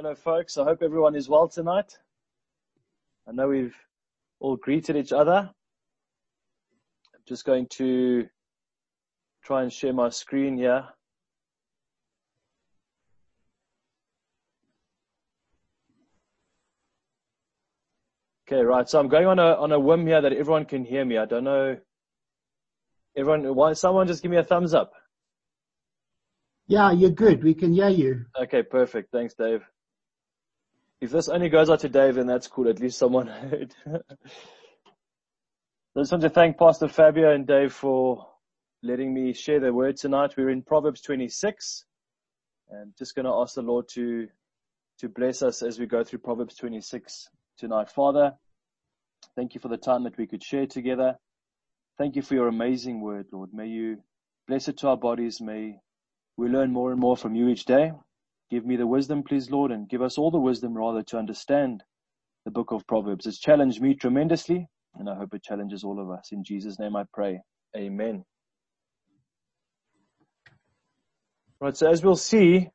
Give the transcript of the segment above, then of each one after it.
Hello, folks. I hope everyone is well tonight. I know we've all greeted each other. I'm just going to try and share my screen here. Okay, right. So I'm going on a on a whim here that everyone can hear me. I don't know. Everyone, why, someone just give me a thumbs up. Yeah, you're good. We can hear you. Okay, perfect. Thanks, Dave. If this only goes out to Dave, then that's cool. At least someone heard. I just want to thank Pastor Fabio and Dave for letting me share their word tonight. We're in Proverbs 26 and just going to ask the Lord to, to bless us as we go through Proverbs 26 tonight. Father, thank you for the time that we could share together. Thank you for your amazing word, Lord. May you bless it to our bodies. May we learn more and more from you each day. Give me the wisdom, please, Lord, and give us all the wisdom rather to understand the book of Proverbs. It's challenged me tremendously, and I hope it challenges all of us. In Jesus' name I pray. Amen. Right, so as we'll see,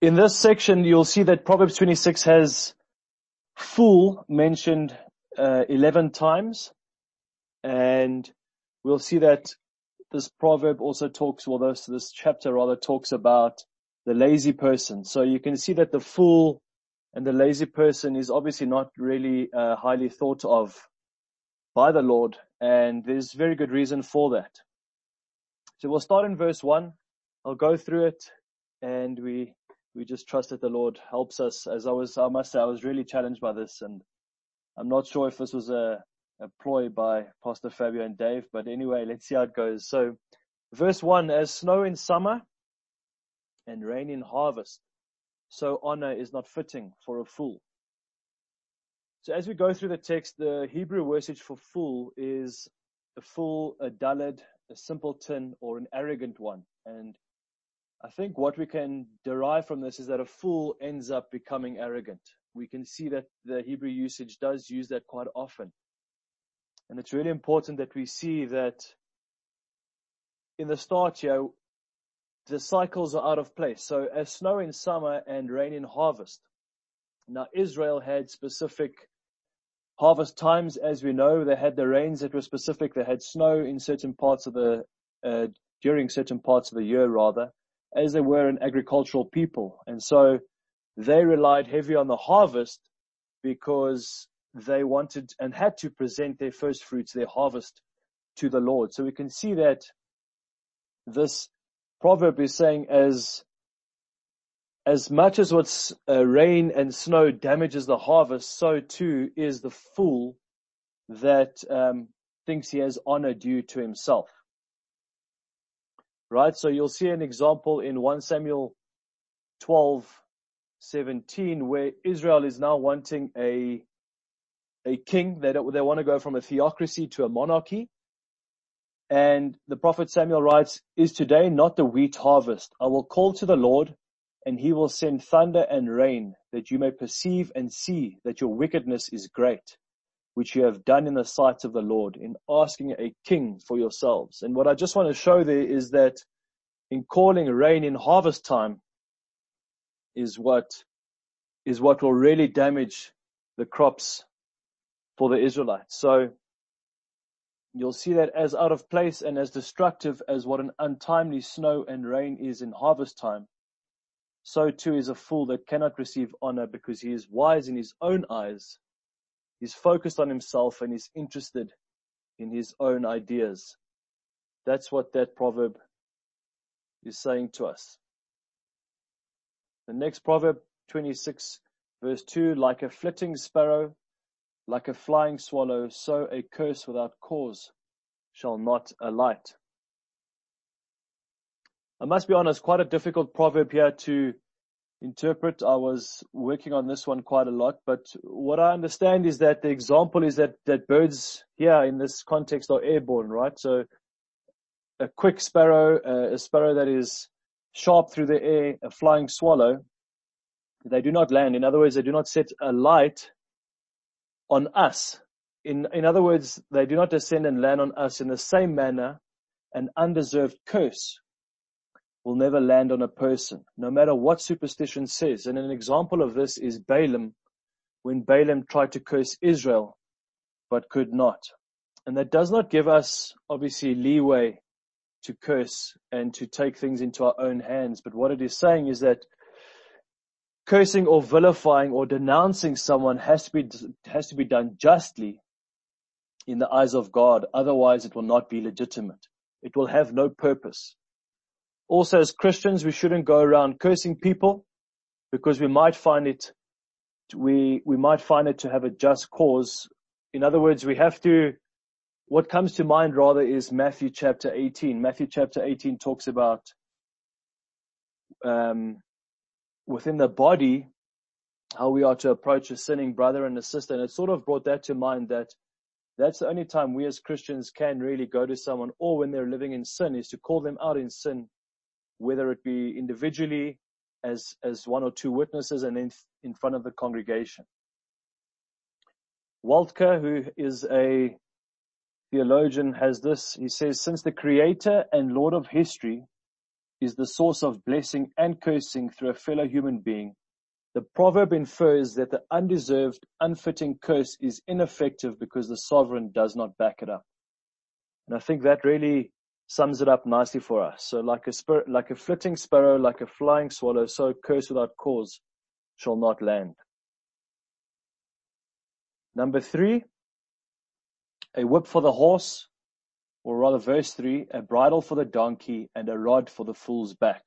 in this section, you'll see that Proverbs 26 has fool mentioned uh, 11 times, and we'll see that this proverb also talks, well, this, this chapter rather talks about the lazy person. So you can see that the fool and the lazy person is obviously not really uh, highly thought of by the Lord, and there's very good reason for that. So we'll start in verse one. I'll go through it, and we we just trust that the Lord helps us. As I was, I must say, I was really challenged by this, and I'm not sure if this was a a ploy by Pastor Fabio and Dave. But anyway, let's see how it goes. So, verse 1 As snow in summer and rain in harvest, so honor is not fitting for a fool. So, as we go through the text, the Hebrew wordage for fool is a fool, a dullard, a simpleton, or an arrogant one. And I think what we can derive from this is that a fool ends up becoming arrogant. We can see that the Hebrew usage does use that quite often. And it's really important that we see that in the start here, the cycles are out of place. So as snow in summer and rain in harvest. Now Israel had specific harvest times, as we know. They had the rains that were specific. They had snow in certain parts of the, uh, during certain parts of the year rather, as they were an agricultural people. And so they relied heavy on the harvest because they wanted and had to present their first fruits, their harvest to the Lord. So we can see that this proverb is saying as as much as what's uh, rain and snow damages the harvest, so too is the fool that um, thinks he has honor due to himself. Right? So you'll see an example in 1 Samuel 12, 17, where Israel is now wanting a a king. They don't, they want to go from a theocracy to a monarchy. And the prophet Samuel writes, is today not the wheat harvest? I will call to the Lord and he will send thunder and rain that you may perceive and see that your wickedness is great, which you have done in the sight of the Lord in asking a king for yourselves. And what I just want to show there is that in calling rain in harvest time is what is what will really damage the crops for the Israelites. So you'll see that as out of place and as destructive as what an untimely snow and rain is in harvest time, so too is a fool that cannot receive honor because he is wise in his own eyes. He's focused on himself and is interested in his own ideas. That's what that proverb is saying to us. The next proverb, 26 verse 2, like a flitting sparrow like a flying swallow, so a curse without cause shall not alight. I must be honest, quite a difficult proverb here to interpret. I was working on this one quite a lot, but what I understand is that the example is that, that birds here in this context are airborne, right? So a quick sparrow, uh, a sparrow that is sharp through the air, a flying swallow, they do not land. In other words, they do not set a light on us. In, in other words, they do not descend and land on us in the same manner an undeserved curse will never land on a person, no matter what superstition says. And an example of this is Balaam, when Balaam tried to curse Israel, but could not. And that does not give us, obviously, leeway to curse and to take things into our own hands. But what it is saying is that cursing or vilifying or denouncing someone has to be, has to be done justly in the eyes of God. Otherwise it will not be legitimate. It will have no purpose. Also as Christians, we shouldn't go around cursing people because we might find it, we, we might find it to have a just cause. In other words, we have to, what comes to mind rather is Matthew chapter 18. Matthew chapter 18 talks about, um, within the body, how we are to approach a sinning brother and a sister. And it sort of brought that to mind that that's the only time we as Christians can really go to someone or when they're living in sin is to call them out in sin, whether it be individually as, as one or two witnesses and then in front of the congregation. Waltke, who is a theologian, has this. He says, since the creator and Lord of history is the source of blessing and cursing through a fellow human being, the proverb infers that the undeserved, unfitting curse is ineffective because the sovereign does not back it up. And I think that really sums it up nicely for us. So like a like a flitting sparrow, like a flying swallow, so a curse without cause shall not land. Number three, a whip for the horse, or rather verse 3, a bridle for the donkey and a rod for the fool's back.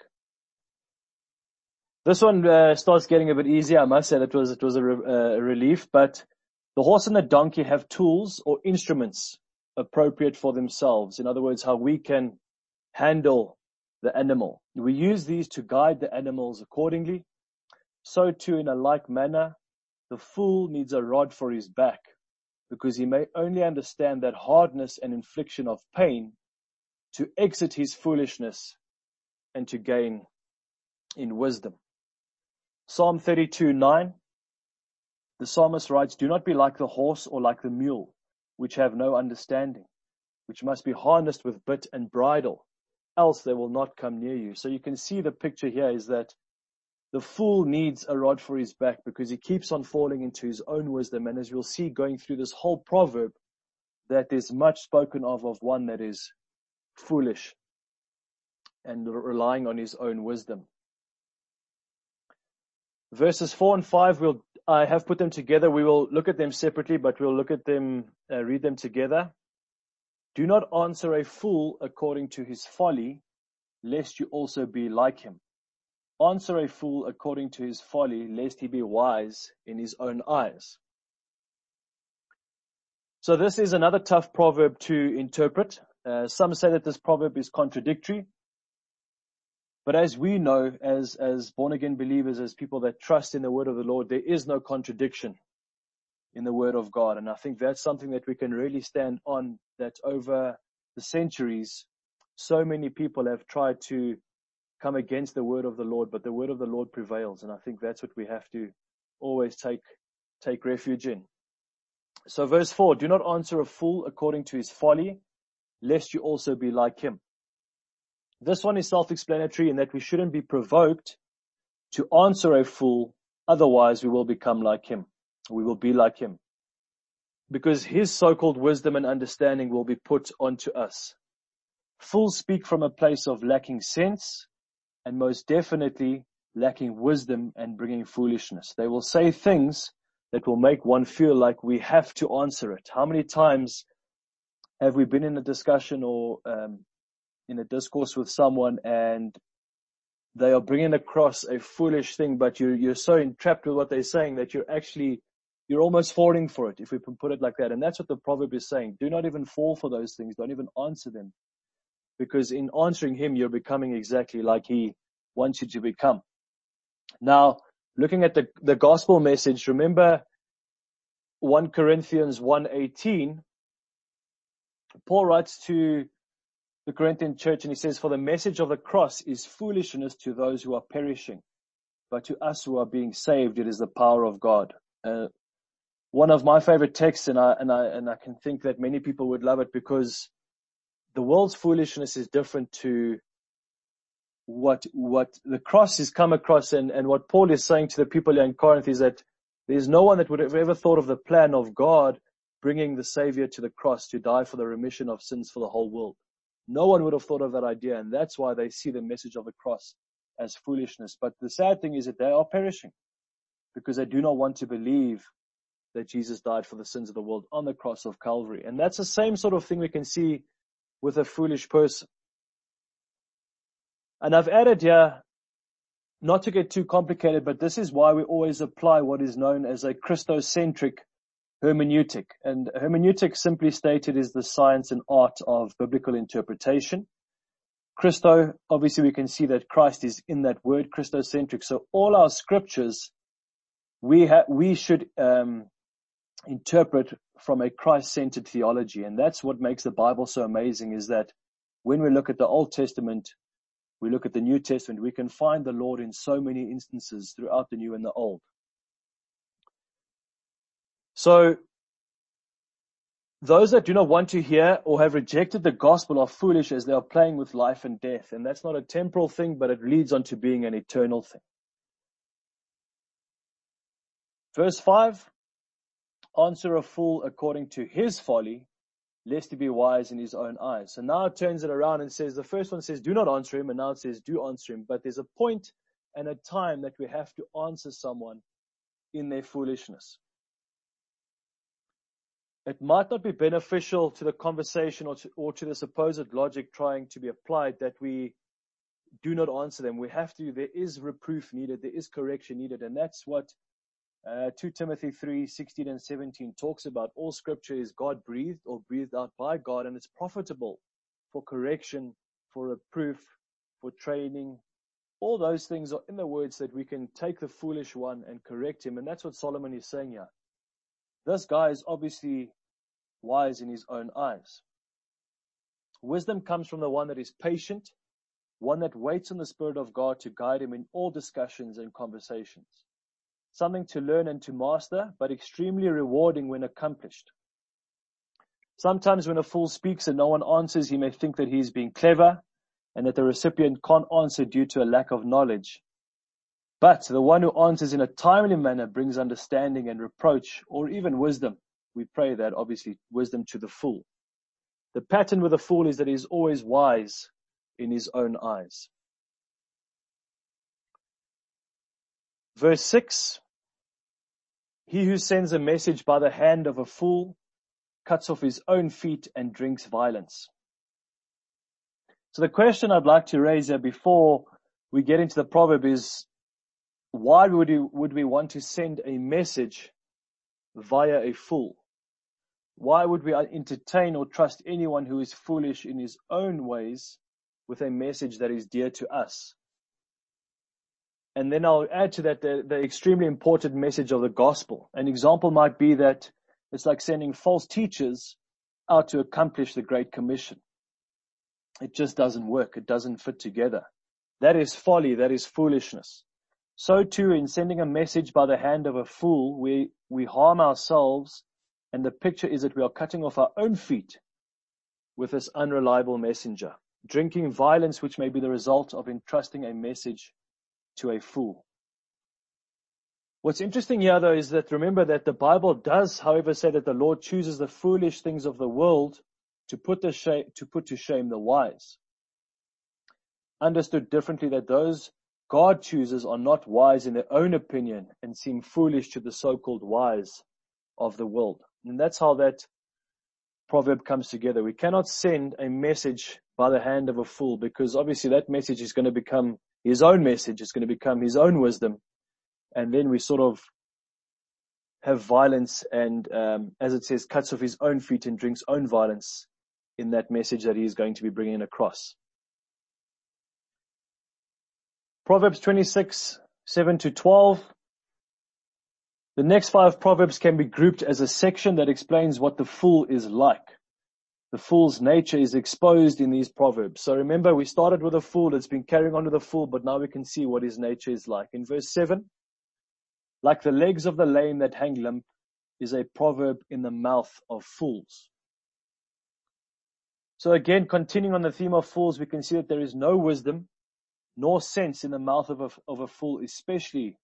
This one uh, starts getting a bit easier. I must say it was it was a, re- uh, a relief, but the horse and the donkey have tools or instruments appropriate for themselves. In other words, how we can handle the animal. We use these to guide the animals accordingly. So too, in a like manner, the fool needs a rod for his back because he may only understand that hardness and infliction of pain to exit his foolishness and to gain in wisdom. Psalm 32, 9. The psalmist writes, Do not be like the horse or like the mule, which have no understanding, which must be harnessed with bit and bridle, else they will not come near you. So you can see the picture here is that the fool needs a rod for his back because he keeps on falling into his own wisdom. And as we'll see going through this whole proverb, that there's much spoken of of one that is foolish and relying on his own wisdom. Verses four and five, we'll, I have put them together. We will look at them separately, but we'll look at them, uh, read them together. Do not answer a fool according to his folly, lest you also be like him. Answer a fool according to his folly, lest he be wise in his own eyes. So this is another tough proverb to interpret. Uh, some say that this proverb is contradictory. But as we know, as, as born again believers, as people that trust in the word of the Lord, there is no contradiction in the word of God. And I think that's something that we can really stand on that over the centuries, so many people have tried to come against the word of the Lord, but the word of the Lord prevails. And I think that's what we have to always take, take refuge in. So verse four, do not answer a fool according to his folly, lest you also be like him. This one is self-explanatory in that we shouldn't be provoked to answer a fool. Otherwise we will become like him. We will be like him because his so-called wisdom and understanding will be put onto us. Fools speak from a place of lacking sense and most definitely lacking wisdom and bringing foolishness. They will say things that will make one feel like we have to answer it. How many times have we been in a discussion or um, in a discourse with someone and they are bringing across a foolish thing, but you're, you're so entrapped with what they're saying that you're actually, you're almost falling for it, if we can put it like that. And that's what the proverb is saying. Do not even fall for those things. Don't even answer them because in answering him, you're becoming exactly like he wants you to become. Now, looking at the, the gospel message, remember 1 Corinthians 1.18, Paul writes to the Corinthian church and he says, for the message of the cross is foolishness to those who are perishing, but to us who are being saved, it is the power of God. Uh, one of my favorite texts and I, and I, and I can think that many people would love it because the world's foolishness is different to what, what the cross has come across and, and what Paul is saying to the people in Corinth is that there's no one that would have ever thought of the plan of God bringing the Savior to the cross to die for the remission of sins for the whole world. No one would have thought of that idea, and that's why they see the message of the cross as foolishness. But the sad thing is that they are perishing because they do not want to believe that Jesus died for the sins of the world on the cross of Calvary. And that's the same sort of thing we can see with a foolish person. And I've added here, not to get too complicated, but this is why we always apply what is known as a Christocentric hermeneutic. And hermeneutic simply stated is the science and art of biblical interpretation. Christo, obviously we can see that Christ is in that word, Christocentric. So all our scriptures, we ha- we should, um, interpret from a Christ-centered theology. And that's what makes the Bible so amazing is that when we look at the Old Testament, we look at the New Testament, we can find the Lord in so many instances throughout the New and the Old. So those that do not want to hear or have rejected the gospel are foolish as they are playing with life and death. And that's not a temporal thing, but it leads on to being an eternal thing. Verse 5 Answer a fool according to his folly, lest he be wise in his own eyes. So now it turns it around and says the first one says, Do not answer him, and now it says, Do answer him. But there's a point and a time that we have to answer someone in their foolishness it might not be beneficial to the conversation or to, or to the supposed logic trying to be applied that we do not answer them. We have to, there is reproof needed, there is correction needed, and that's what uh, 2 Timothy 3 16 and 17 talks about. All scripture is God breathed or breathed out by God, and it's profitable for correction, for reproof, for training. All those things are in the words that we can take the foolish one and correct him, and that's what Solomon is saying here. This guy is obviously wise in his own eyes. Wisdom comes from the one that is patient, one that waits on the Spirit of God to guide him in all discussions and conversations. Something to learn and to master, but extremely rewarding when accomplished. Sometimes when a fool speaks and no one answers, he may think that he is being clever and that the recipient can't answer due to a lack of knowledge. But the one who answers in a timely manner brings understanding and reproach or even wisdom. We pray that obviously wisdom to the fool. The pattern with a fool is that he is always wise in his own eyes. Verse 6 He who sends a message by the hand of a fool cuts off his own feet and drinks violence. So the question I'd like to raise here before we get into the proverb is why would we, would we want to send a message via a fool? Why would we entertain or trust anyone who is foolish in his own ways with a message that is dear to us? And then I'll add to that the, the extremely important message of the gospel. An example might be that it's like sending false teachers out to accomplish the Great Commission. It just doesn't work. It doesn't fit together. That is folly. That is foolishness. So too, in sending a message by the hand of a fool, we, we harm ourselves, and the picture is that we are cutting off our own feet with this unreliable messenger, drinking violence, which may be the result of entrusting a message to a fool. What's interesting here, though, is that remember that the Bible does, however, say that the Lord chooses the foolish things of the world to put, the to put to shame the wise. Understood differently that those God chooses are not wise in their own opinion and seem foolish to the so-called wise of the world. And that's how that proverb comes together. We cannot send a message by the hand of a fool because obviously that message is going to become his own message. It's going to become his own wisdom. And then we sort of have violence and, um, as it says, cuts off his own feet and drinks own violence in that message that he is going to be bringing across. Proverbs 26, 7 to 12. The next five proverbs can be grouped as a section that explains what the fool is like. The fool's nature is exposed in these proverbs. So remember, we started with a fool, it's been carrying on with a fool, but now we can see what his nature is like. In verse 7, like the legs of the lame that hang limp is a proverb in the mouth of fools. So again, continuing on the theme of fools, we can see that there is no wisdom nor sense in the mouth of a, of a fool, especially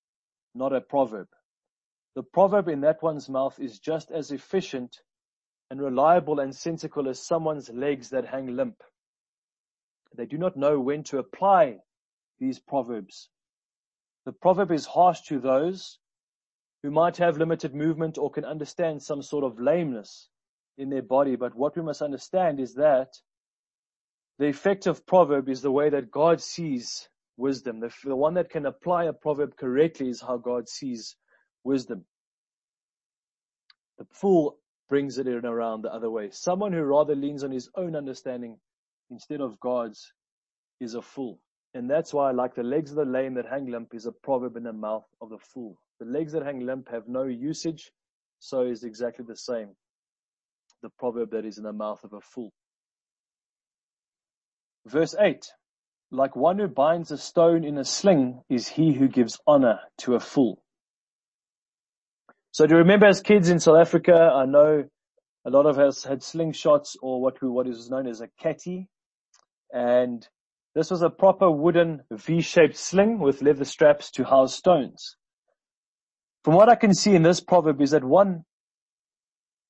not a proverb. The proverb in that one's mouth is just as efficient and reliable and sensible as someone's legs that hang limp. They do not know when to apply these proverbs. The proverb is harsh to those who might have limited movement or can understand some sort of lameness in their body. But what we must understand is that the effective proverb is the way that God sees wisdom. The, the one that can apply a proverb correctly is how God sees wisdom. The fool brings it in around the other way. Someone who rather leans on his own understanding instead of God's is a fool. And that's why, like the legs of the lame that hang limp, is a proverb in the mouth of the fool. The legs that hang limp have no usage, so is exactly the same. The proverb that is in the mouth of a fool. Verse 8 Like one who binds a stone in a sling is he who gives honor to a fool. So do you remember as kids in South Africa, I know a lot of us had slingshots or what we, what is known as a catty. And this was a proper wooden V-shaped sling with leather straps to house stones. From what I can see in this proverb is that one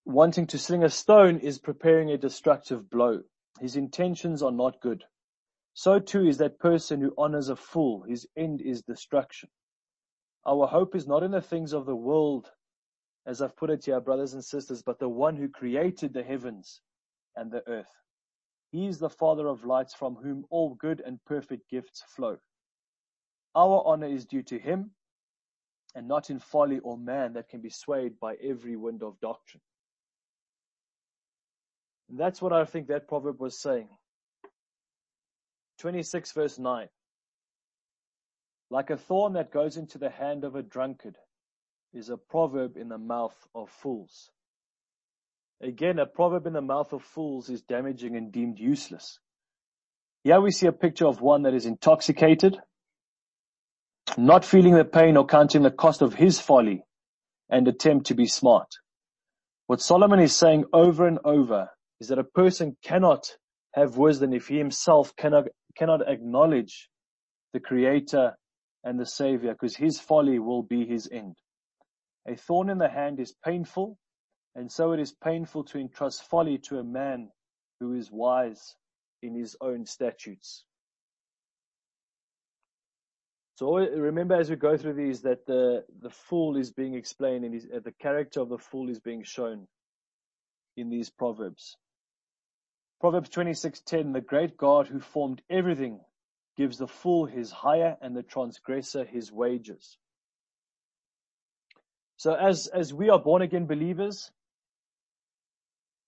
wanting to sling a stone is preparing a destructive blow. His intentions are not good. So too is that person who honors a fool. His end is destruction. Our hope is not in the things of the world, as I've put it here, brothers and sisters, but the one who created the heavens and the earth. He is the Father of lights from whom all good and perfect gifts flow. Our honor is due to him and not in folly or man that can be swayed by every wind of doctrine. And that's what I think that proverb was saying. 26 verse 9. Like a thorn that goes into the hand of a drunkard is a proverb in the mouth of fools. Again, a proverb in the mouth of fools is damaging and deemed useless. Here we see a picture of one that is intoxicated, not feeling the pain or counting the cost of his folly and attempt to be smart. What Solomon is saying over and over is that a person cannot have wisdom if he himself cannot, cannot acknowledge the creator and the savior because his folly will be his end. A thorn in the hand is painful, and so it is painful to entrust folly to a man who is wise in his own statutes. So remember as we go through these that the, the fool is being explained and uh, the character of the fool is being shown in these proverbs. Proverbs 26:10 The great God who formed everything gives the fool his hire and the transgressor his wages. So as, as we are born again believers,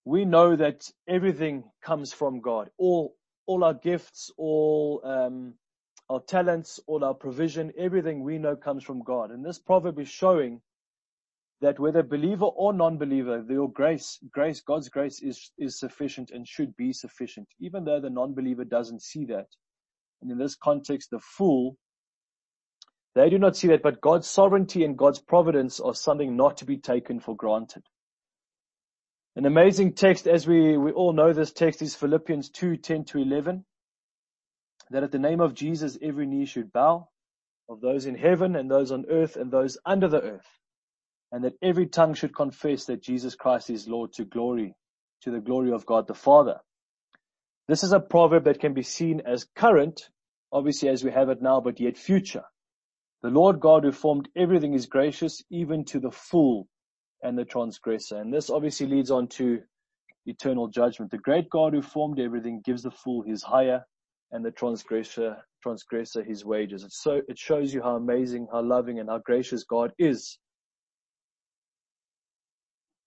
we know that everything comes from God. All, all our gifts, all, um, our talents, all our provision, everything we know comes from God. And this proverb is showing that whether believer or non-believer, your grace, grace, God's grace is, is sufficient and should be sufficient, even though the non-believer doesn't see that. And in this context, the fool they do not see that, but God's sovereignty and God's providence are something not to be taken for granted. An amazing text, as we, we all know this text is Philippians 2, 10 to 11. That at the name of Jesus, every knee should bow of those in heaven and those on earth and those under the earth. And that every tongue should confess that Jesus Christ is Lord to glory, to the glory of God the Father. This is a proverb that can be seen as current, obviously as we have it now, but yet future. The Lord God who formed everything is gracious even to the fool and the transgressor. And this obviously leads on to eternal judgment. The great God who formed everything gives the fool his hire and the transgressor, transgressor his wages. It's so, it shows you how amazing, how loving and how gracious God is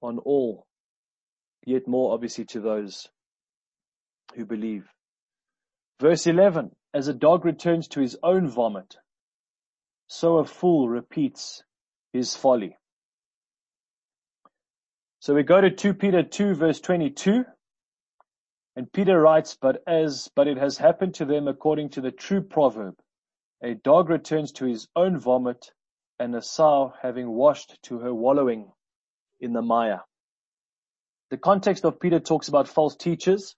on all, yet more obviously to those who believe. Verse 11, as a dog returns to his own vomit, so a fool repeats his folly. So we go to 2 Peter 2 verse 22. And Peter writes, but as, but it has happened to them according to the true proverb. A dog returns to his own vomit and a sow having washed to her wallowing in the mire. The context of Peter talks about false teachers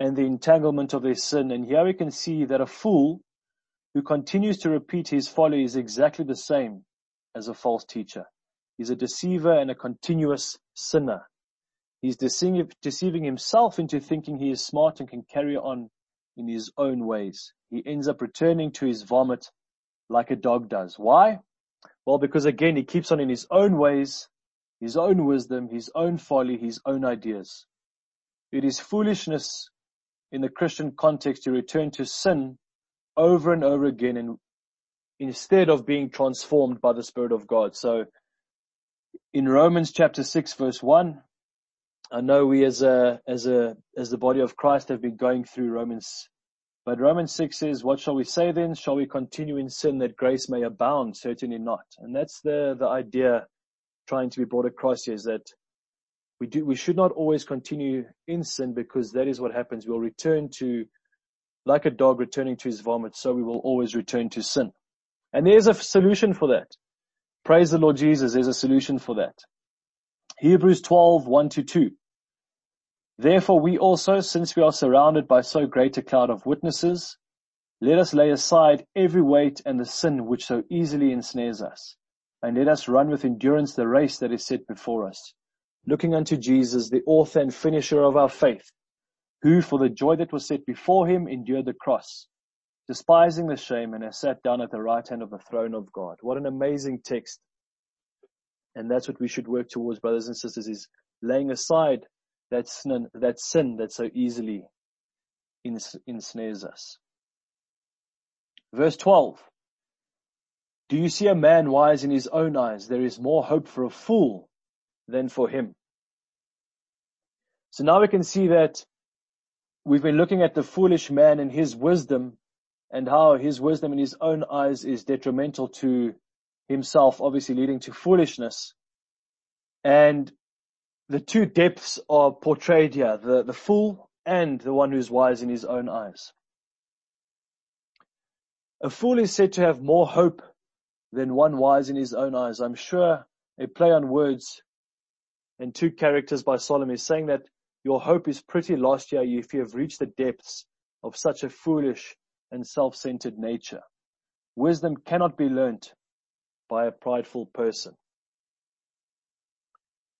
and the entanglement of their sin. And here we can see that a fool who continues to repeat his folly is exactly the same as a false teacher. He's a deceiver and a continuous sinner. He's deceiving, deceiving himself into thinking he is smart and can carry on in his own ways. He ends up returning to his vomit like a dog does. Why? Well, because again, he keeps on in his own ways, his own wisdom, his own folly, his own ideas. It is foolishness in the Christian context to return to sin over and over again and instead of being transformed by the Spirit of God. So in Romans chapter 6 verse 1, I know we as a, as a, as the body of Christ have been going through Romans, but Romans 6 says, what shall we say then? Shall we continue in sin that grace may abound? Certainly not. And that's the, the idea trying to be brought across here is that we do, we should not always continue in sin because that is what happens. We'll return to, like a dog returning to his vomit, so we will always return to sin. And there's a solution for that. Praise the Lord Jesus, there's a solution for that. Hebrews 12, 1 to 2. Therefore we also, since we are surrounded by so great a cloud of witnesses, let us lay aside every weight and the sin which so easily ensnares us, and let us run with endurance the race that is set before us, looking unto Jesus, the author and finisher of our faith, who for the joy that was set before him endured the cross, despising the shame and has sat down at the right hand of the throne of God. What an amazing text. And that's what we should work towards, brothers and sisters, is laying aside that sin, that sin that so easily ensnares us. Verse 12. Do you see a man wise in his own eyes? There is more hope for a fool than for him. So now we can see that we've been looking at the foolish man and his wisdom and how his wisdom in his own eyes is detrimental to himself, obviously leading to foolishness. And the two depths are portrayed here, the, the fool and the one who's wise in his own eyes. A fool is said to have more hope than one wise in his own eyes. I'm sure a play on words and two characters by Solomon is saying that your hope is pretty lost here if you have reached the depths of such a foolish and self-centered nature. Wisdom cannot be learnt by a prideful person.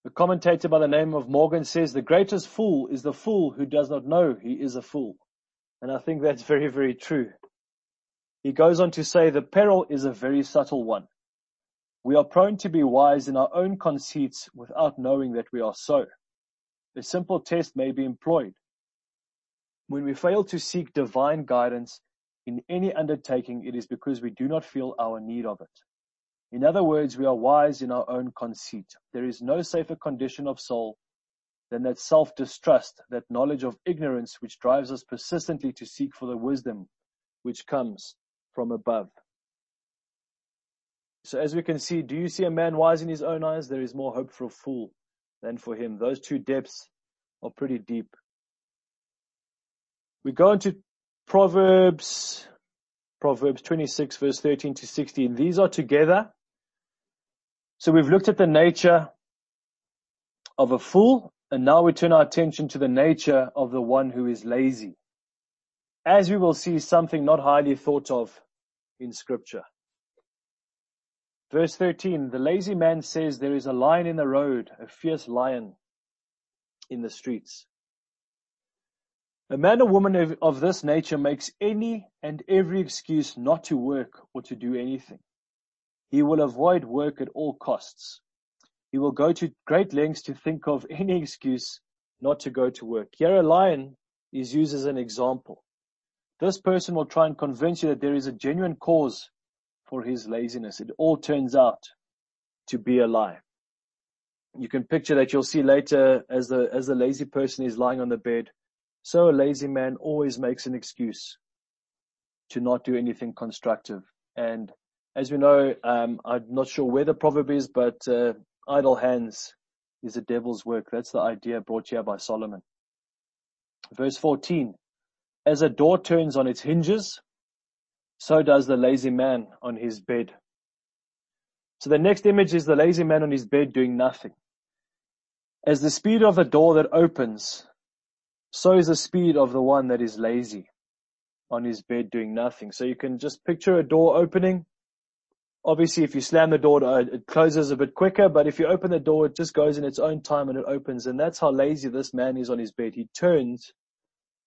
A commentator by the name of Morgan says the greatest fool is the fool who does not know he is a fool. And I think that's very, very true. He goes on to say the peril is a very subtle one. We are prone to be wise in our own conceits without knowing that we are so. A simple test may be employed. When we fail to seek divine guidance in any undertaking, it is because we do not feel our need of it. In other words, we are wise in our own conceit. There is no safer condition of soul than that self-distrust, that knowledge of ignorance which drives us persistently to seek for the wisdom which comes from above. So as we can see, do you see a man wise in his own eyes? There is more hope for a fool than for him. Those two depths are pretty deep. We go into Proverbs, Proverbs 26 verse 13 to 16. These are together so we've looked at the nature of a fool, and now we turn our attention to the nature of the one who is lazy. As we will see something not highly thought of in scripture. Verse 13, the lazy man says there is a lion in the road, a fierce lion in the streets. A man or woman of, of this nature makes any and every excuse not to work or to do anything. He will avoid work at all costs. He will go to great lengths to think of any excuse not to go to work. Here a lion is used as an example. This person will try and convince you that there is a genuine cause for his laziness. It all turns out to be a lie. You can picture that you'll see later as the, as the lazy person is lying on the bed. So a lazy man always makes an excuse to not do anything constructive. And as we know, um, I'm not sure where the proverb is, but uh, idle hands is a devil's work. That's the idea brought here by Solomon. Verse 14. As a door turns on its hinges, so does the lazy man on his bed. So the next image is the lazy man on his bed doing nothing. As the speed of the door that opens, so is the speed of the one that is lazy. on his bed doing nothing. So you can just picture a door opening. Obviously, if you slam the door, uh, it closes a bit quicker, but if you open the door, it just goes in its own time and it opens. And that's how lazy this man is on his bed. He turns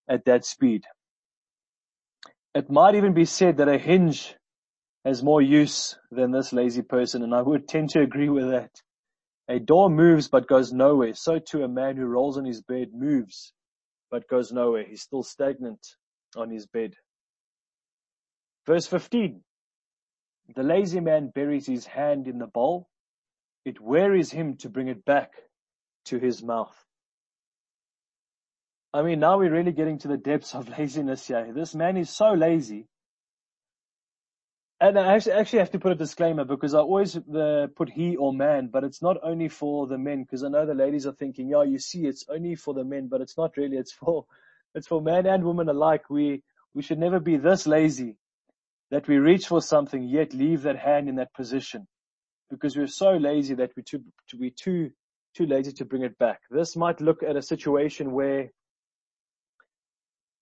at that speed. It might even be said that a hinge has more use than this lazy person, and I would tend to agree with that. A door moves but goes nowhere. So too a man who rolls on his bed moves but goes nowhere. He's still stagnant on his bed. Verse 15. The lazy man buries his hand in the bowl. It wearies him to bring it back to his mouth. I mean, now we're really getting to the depths of laziness here. This man is so lazy. And I actually, actually have to put a disclaimer because I always uh, put he or man, but it's not only for the men because I know the ladies are thinking, yeah, you see, it's only for the men, but it's not really. It's for, it's for man and woman alike. We, we should never be this lazy that we reach for something yet leave that hand in that position because we're so lazy that we're too, to be too, too lazy to bring it back. This might look at a situation where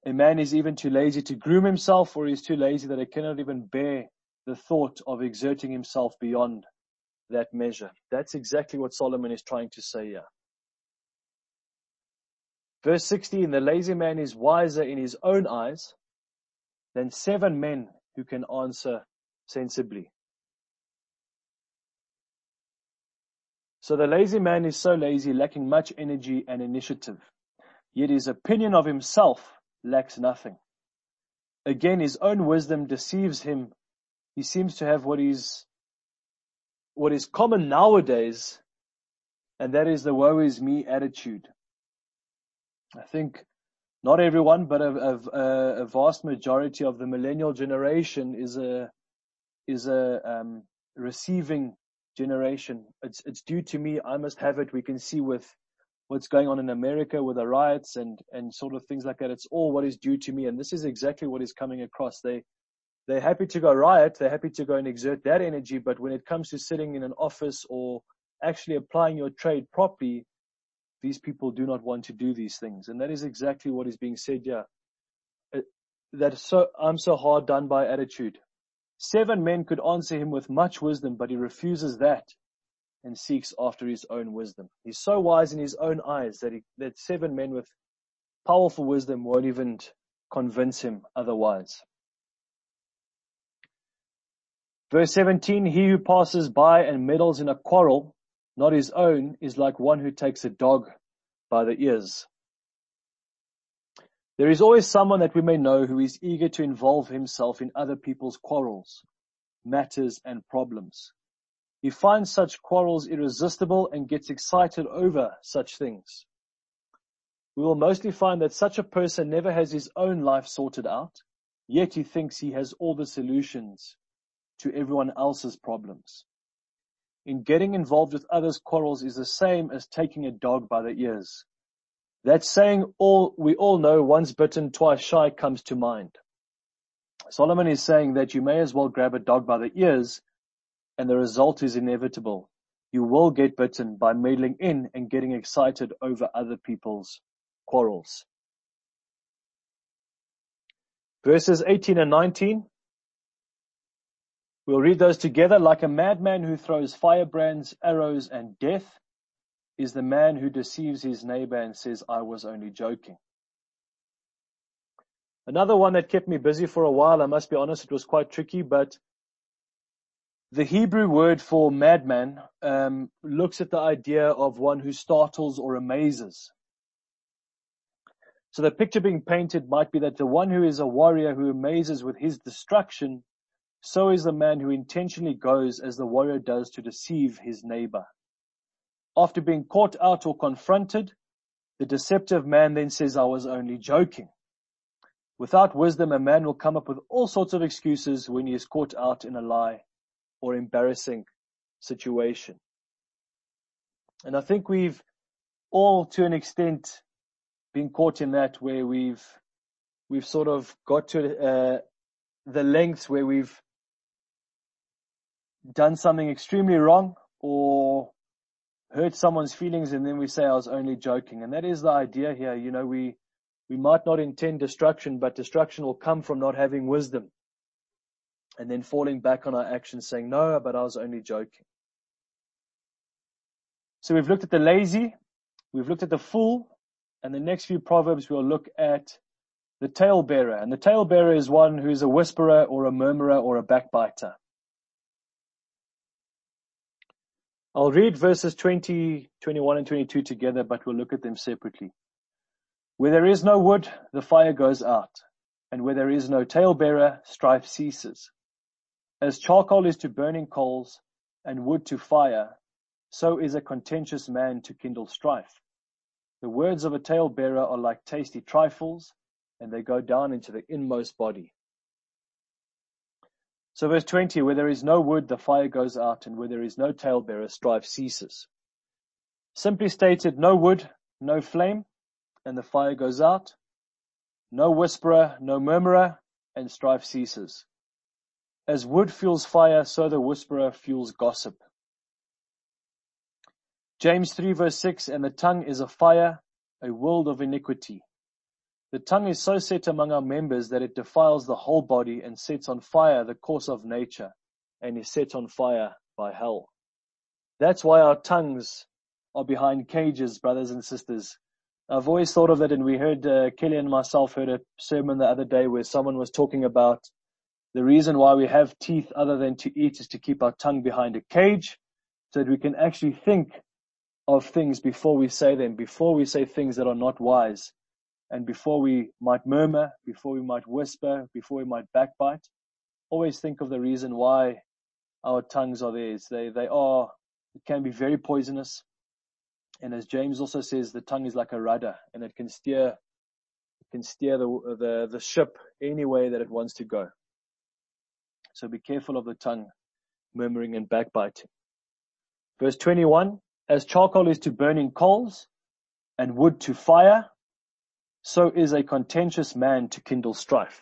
a man is even too lazy to groom himself or he is too lazy that he cannot even bear the thought of exerting himself beyond that measure. That's exactly what Solomon is trying to say here. Verse 16, the lazy man is wiser in his own eyes than seven men who can answer sensibly. So the lazy man is so lazy, lacking much energy and initiative. Yet his opinion of himself lacks nothing. Again, his own wisdom deceives him. He seems to have what is, what is common nowadays, and that is the woe is me attitude. I think not everyone, but a, a, a vast majority of the millennial generation is a, is a, um, receiving generation. It's, it's due to me. I must have it. We can see with what's going on in America with the riots and, and sort of things like that. It's all what is due to me. And this is exactly what is coming across. They, they're happy to go riot. They're happy to go and exert that energy. But when it comes to sitting in an office or actually applying your trade properly, these people do not want to do these things. And that is exactly what is being said here. Uh, that so, I'm so hard done by attitude. Seven men could answer him with much wisdom, but he refuses that and seeks after his own wisdom. He's so wise in his own eyes that he, that seven men with powerful wisdom won't even convince him otherwise. Verse 17, he who passes by and meddles in a quarrel, not his own, is like one who takes a dog by the ears. There is always someone that we may know who is eager to involve himself in other people's quarrels, matters and problems. He finds such quarrels irresistible and gets excited over such things. We will mostly find that such a person never has his own life sorted out, yet he thinks he has all the solutions to everyone else's problems. In getting involved with others' quarrels is the same as taking a dog by the ears. That saying all, we all know once bitten, twice shy comes to mind. Solomon is saying that you may as well grab a dog by the ears and the result is inevitable. You will get bitten by meddling in and getting excited over other people's quarrels. Verses 18 and 19. We'll read those together. Like a madman who throws firebrands, arrows, and death is the man who deceives his neighbor and says, I was only joking. Another one that kept me busy for a while, I must be honest, it was quite tricky, but the Hebrew word for madman um, looks at the idea of one who startles or amazes. So the picture being painted might be that the one who is a warrior who amazes with his destruction, so is the man who intentionally goes as the warrior does to deceive his neighbor. After being caught out or confronted, the deceptive man then says, I was only joking. Without wisdom, a man will come up with all sorts of excuses when he is caught out in a lie or embarrassing situation. And I think we've all to an extent been caught in that where we've, we've sort of got to, uh, the lengths where we've done something extremely wrong or hurt someone's feelings and then we say I was only joking. And that is the idea here. You know, we, we might not intend destruction, but destruction will come from not having wisdom. And then falling back on our actions saying, no, but I was only joking. So we've looked at the lazy, we've looked at the fool, and the next few proverbs we'll look at the talebearer. And the talebearer is one who is a whisperer or a murmurer or a backbiter. I'll read verses 20, 21 and 22 together, but we'll look at them separately. Where there is no wood, the fire goes out, and where there is no talebearer, strife ceases. As charcoal is to burning coals, and wood to fire, so is a contentious man to kindle strife. The words of a talebearer are like tasty trifles, and they go down into the inmost body. So verse 20, where there is no wood, the fire goes out, and where there is no talebearer, strife ceases. Simply stated, no wood, no flame, and the fire goes out. No whisperer, no murmurer, and strife ceases. As wood fuels fire, so the whisperer fuels gossip. James 3 verse 6, and the tongue is a fire, a world of iniquity. The tongue is so set among our members that it defiles the whole body and sets on fire the course of nature and is set on fire by hell. That's why our tongues are behind cages, brothers and sisters. I've always thought of it and we heard, uh, Kelly and myself heard a sermon the other day where someone was talking about the reason why we have teeth other than to eat is to keep our tongue behind a cage so that we can actually think of things before we say them, before we say things that are not wise and before we might murmur, before we might whisper, before we might backbite, always think of the reason why our tongues are there. They, they are, it can be very poisonous. And as James also says, the tongue is like a rudder and it can steer, it can steer the, the, the ship any way that it wants to go. So be careful of the tongue, murmuring and backbiting. Verse 21, as charcoal is to burning coals and wood to fire, so is a contentious man to kindle strife.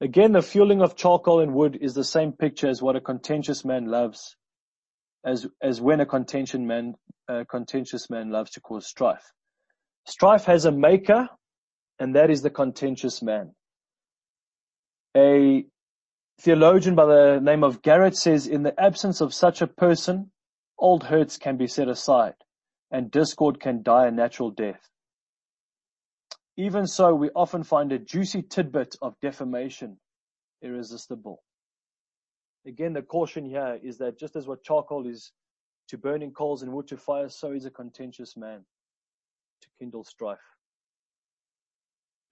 Again, the fueling of charcoal and wood is the same picture as what a contentious man loves, as, as when a contention man, a contentious man loves to cause strife. Strife has a maker, and that is the contentious man. A theologian by the name of Garrett says, in the absence of such a person, old hurts can be set aside and discord can die a natural death. Even so, we often find a juicy tidbit of defamation irresistible. Again, the caution here is that just as what charcoal is to burning coals and wood to fire, so is a contentious man to kindle strife.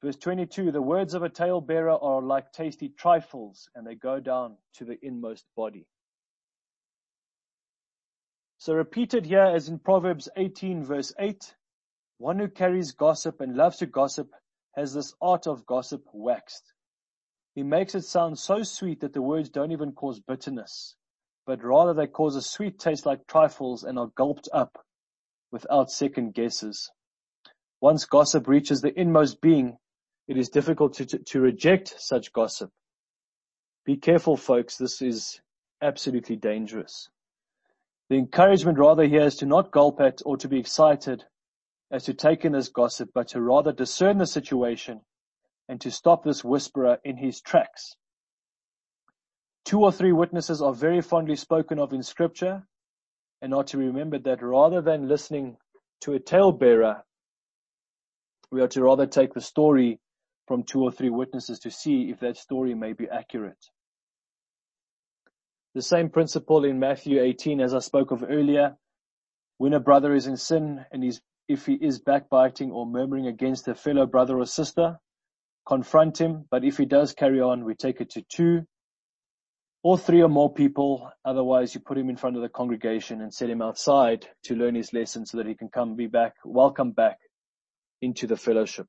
Verse 22, the words of a talebearer are like tasty trifles and they go down to the inmost body. So repeated here as in Proverbs 18 verse 8, one who carries gossip and loves to gossip has this art of gossip waxed. He makes it sound so sweet that the words don't even cause bitterness, but rather they cause a sweet taste like trifles and are gulped up without second guesses. Once gossip reaches the inmost being, it is difficult to, to, to reject such gossip. Be careful folks, this is absolutely dangerous. The encouragement rather here is to not gulp at or to be excited as to take in this gossip, but to rather discern the situation and to stop this whisperer in his tracks. Two or three witnesses are very fondly spoken of in scripture and are to be remembered that rather than listening to a talebearer, we are to rather take the story from two or three witnesses to see if that story may be accurate. The same principle in Matthew 18 as I spoke of earlier. When a brother is in sin and he's, if he is backbiting or murmuring against a fellow brother or sister, confront him. But if he does carry on, we take it to two or three or more people. Otherwise, you put him in front of the congregation and set him outside to learn his lesson so that he can come be back, welcome back into the fellowship.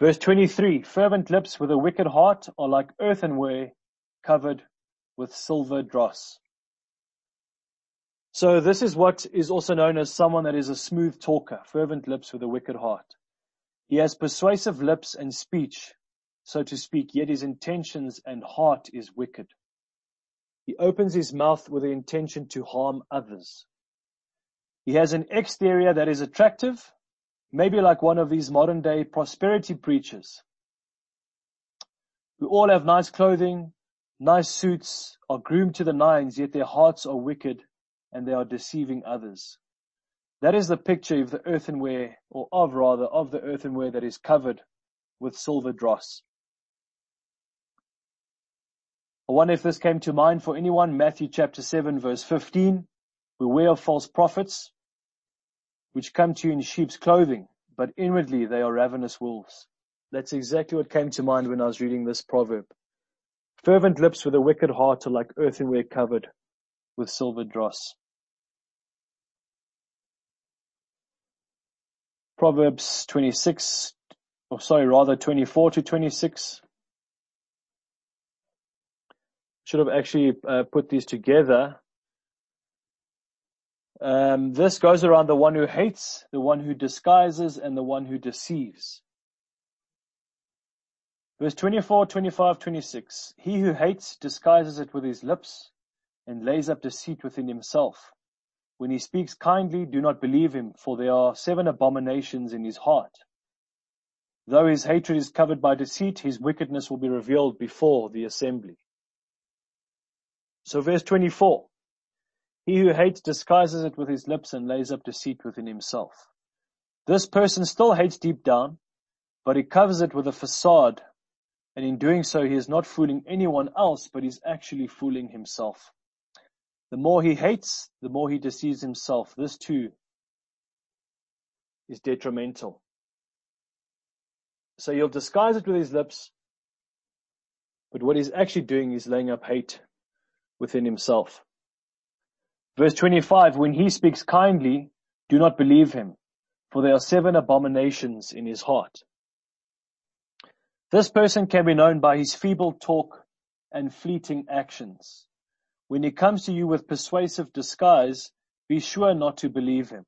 Verse 23, fervent lips with a wicked heart are like earthenware covered with silver dross. So this is what is also known as someone that is a smooth talker, fervent lips with a wicked heart. He has persuasive lips and speech, so to speak, yet his intentions and heart is wicked. He opens his mouth with the intention to harm others. He has an exterior that is attractive, maybe like one of these modern day prosperity preachers. who all have nice clothing, nice suits, are groomed to the nines, yet their hearts are wicked and they are deceiving others. That is the picture of the earthenware, or of rather, of the earthenware that is covered with silver dross. I wonder if this came to mind for anyone. Matthew chapter 7 verse 15. Beware of false prophets, which come to you in sheep's clothing, but inwardly they are ravenous wolves. That's exactly what came to mind when I was reading this proverb. Fervent lips with a wicked heart are like earthenware covered with silver dross. Proverbs 26, or sorry, rather 24 to 26. Should have actually uh, put these together. Um, this goes around the one who hates, the one who disguises, and the one who deceives. Verse 24, 25, 26. He who hates disguises it with his lips and lays up deceit within himself. When he speaks kindly, do not believe him, for there are seven abominations in his heart. Though his hatred is covered by deceit, his wickedness will be revealed before the assembly. So verse 24. He who hates disguises it with his lips and lays up deceit within himself. This person still hates deep down, but he covers it with a facade, and in doing so he is not fooling anyone else, but he's actually fooling himself. The more he hates, the more he deceives himself. This too is detrimental. So he'll disguise it with his lips, but what he's actually doing is laying up hate within himself. Verse 25, when he speaks kindly, do not believe him, for there are seven abominations in his heart. This person can be known by his feeble talk and fleeting actions. When he comes to you with persuasive disguise, be sure not to believe him.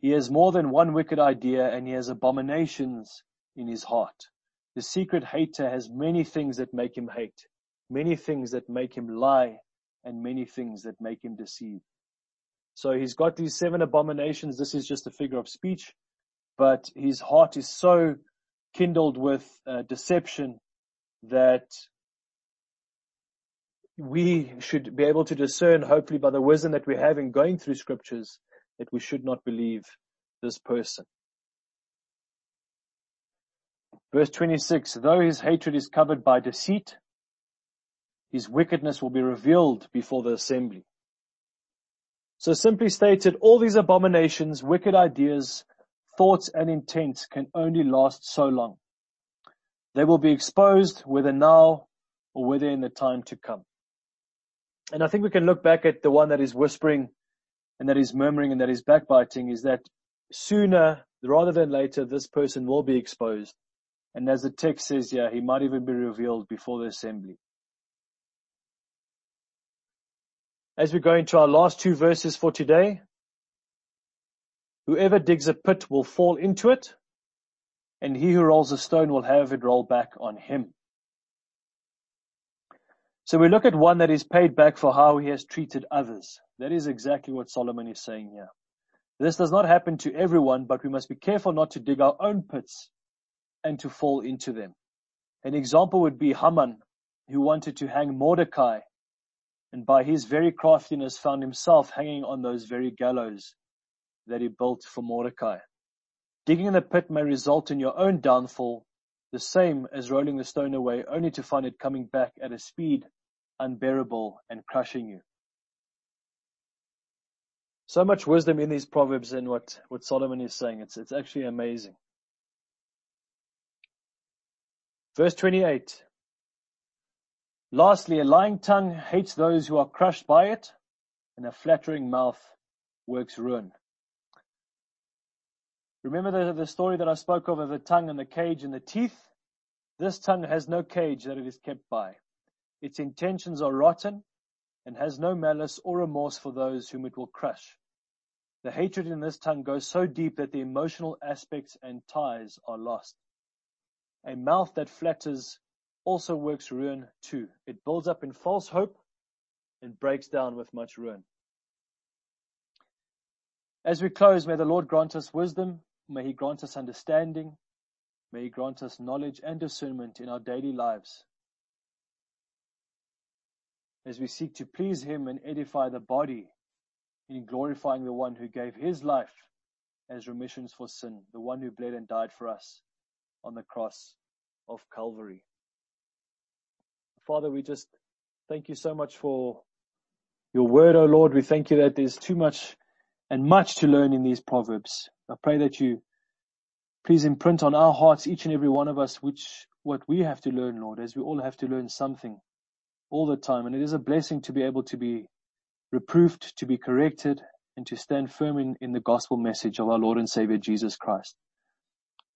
He has more than one wicked idea and he has abominations in his heart. The secret hater has many things that make him hate, many things that make him lie, and many things that make him deceive. So he's got these seven abominations. This is just a figure of speech, but his heart is so kindled with uh, deception that we should be able to discern, hopefully by the wisdom that we have in going through scriptures, that we should not believe this person. Verse 26, though his hatred is covered by deceit, his wickedness will be revealed before the assembly. So simply stated, all these abominations, wicked ideas, thoughts and intents can only last so long. They will be exposed whether now or whether in the time to come. And I think we can look back at the one that is whispering and that is murmuring and that is backbiting is that sooner rather than later, this person will be exposed. And as the text says here, he might even be revealed before the assembly. As we go into our last two verses for today, whoever digs a pit will fall into it, and he who rolls a stone will have it roll back on him. So we look at one that is paid back for how he has treated others. That is exactly what Solomon is saying here. This does not happen to everyone, but we must be careful not to dig our own pits and to fall into them. An example would be Haman, who wanted to hang Mordecai and by his very craftiness found himself hanging on those very gallows that he built for Mordecai. Digging in the pit may result in your own downfall, the same as rolling the stone away only to find it coming back at a speed unbearable and crushing you. So much wisdom in these proverbs and what, what Solomon is saying. It's, it's actually amazing. Verse 28. Lastly, a lying tongue hates those who are crushed by it, and a flattering mouth works ruin. Remember the, the story that I spoke of of the tongue and the cage and the teeth? This tongue has no cage that it is kept by. Its intentions are rotten and has no malice or remorse for those whom it will crush. The hatred in this tongue goes so deep that the emotional aspects and ties are lost. A mouth that flatters also works ruin too. It builds up in false hope and breaks down with much ruin. As we close, may the Lord grant us wisdom. May He grant us understanding. May He grant us knowledge and discernment in our daily lives. As we seek to please Him and edify the body in glorifying the one who gave His life as remissions for sin, the one who bled and died for us on the cross of Calvary. Father, we just thank you so much for your word, O Lord. We thank you that there's too much and much to learn in these proverbs. I pray that you please imprint on our hearts, each and every one of us, which what we have to learn, Lord, as we all have to learn something all the time. And it is a blessing to be able to be reproved, to be corrected, and to stand firm in, in the gospel message of our Lord and Savior Jesus Christ.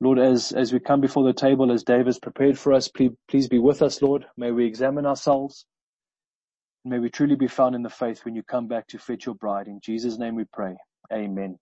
Lord, as, as we come before the table, as Dave has prepared for us, please, please be with us, Lord. May we examine ourselves. May we truly be found in the faith when you come back to fetch your bride. In Jesus' name we pray. Amen.